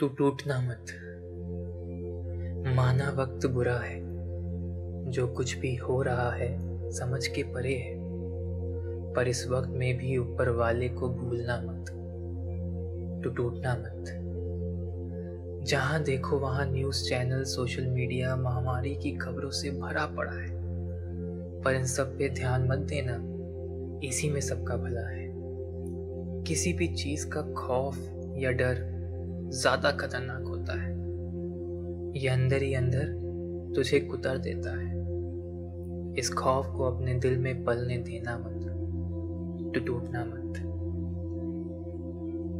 तू टूटना मत। माना वक्त बुरा है। जो कुछ भी हो रहा है, समझ के परे है। पर इस वक्त में भी ऊपर वाले को भूलना मत। तू टूटना मत। जहाँ देखो, वहाँ न्यूज़ चैनल, सोशल मीडिया, महामारी की खबरों से भरा पड़ा है। पर इन सब पे ध्यान मत देना। इसी में सबका भला है। किसी भी चीज़ का खौफ या डर ज़्यादा खतरनाक होता है। ये अंदर ही अंदर तुझे कुतर देता है। इस खौफ को अपने दिल में पलने देना मत तो टूटना मत।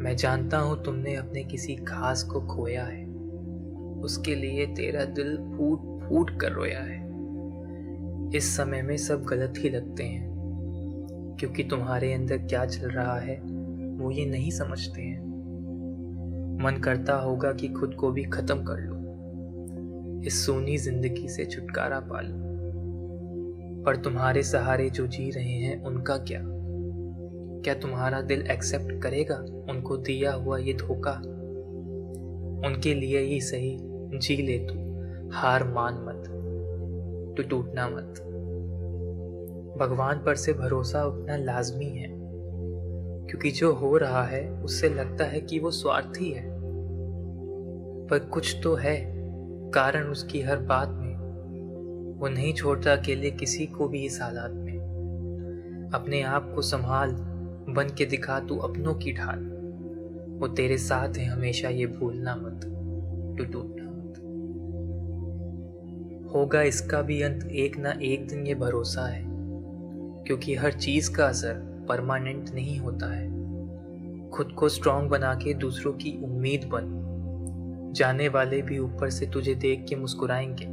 मैं जानता हूँ तुमने अपने किसी खास को खोया है। उसके लिए तेरा दिल फूट फूट कर रोया है। इस समय में सब गलत ही लगते हैं, क्योंकि तुम्हारे अंदर क्या चल रहा है, वो ये नहीं समझते हैं। मन करता होगा कि खुद को भी खत्म कर लो। इस सोनी ज़िंदगी से छुटकारा पा लो। पर तुम्हारे सहारे जो जी रहे हैं, उनका क्या? क्या तुम्हारा दिल एक्सेप्ट करेगा उनको दिया हुआ ये धोखा? उनके लिए ही सही, जी ले तू, हार मान मत, तू टूटना मत। भगवान पर से भरोसा उतना लाजमी है, क्योंकि जो हो रहा है, उससे लगता है कि वो स्वार्थी है। पर कुछ तो है कारण उसकी हर बात में। वो नहीं छोड़ता अकेले किसी को भी इस हालात में। अपने आप को संभाल, बन के दिखा तू अपनों की ढाल। वो तेरे साथ है, हमेशा ये भूलना मत, तू टूटना मत। होगा इसका भी अंत, एक ना एक दिन ये भरोसा है। क्योंकि हर चीज़ का असर परमानेंट नहीं होता है। खुद को स्ट्रांग बना के दूसरों की उम्मीद बन। जाने वाले भी ऊपर से तुझे देख के मुस्कुराएँगे।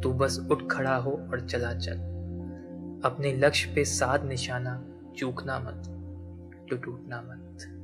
तू बस उठ खड़ा हो और चला चल। अपने लक्ष्य पे साध निशाना, चूकना मत तो टूटना मत।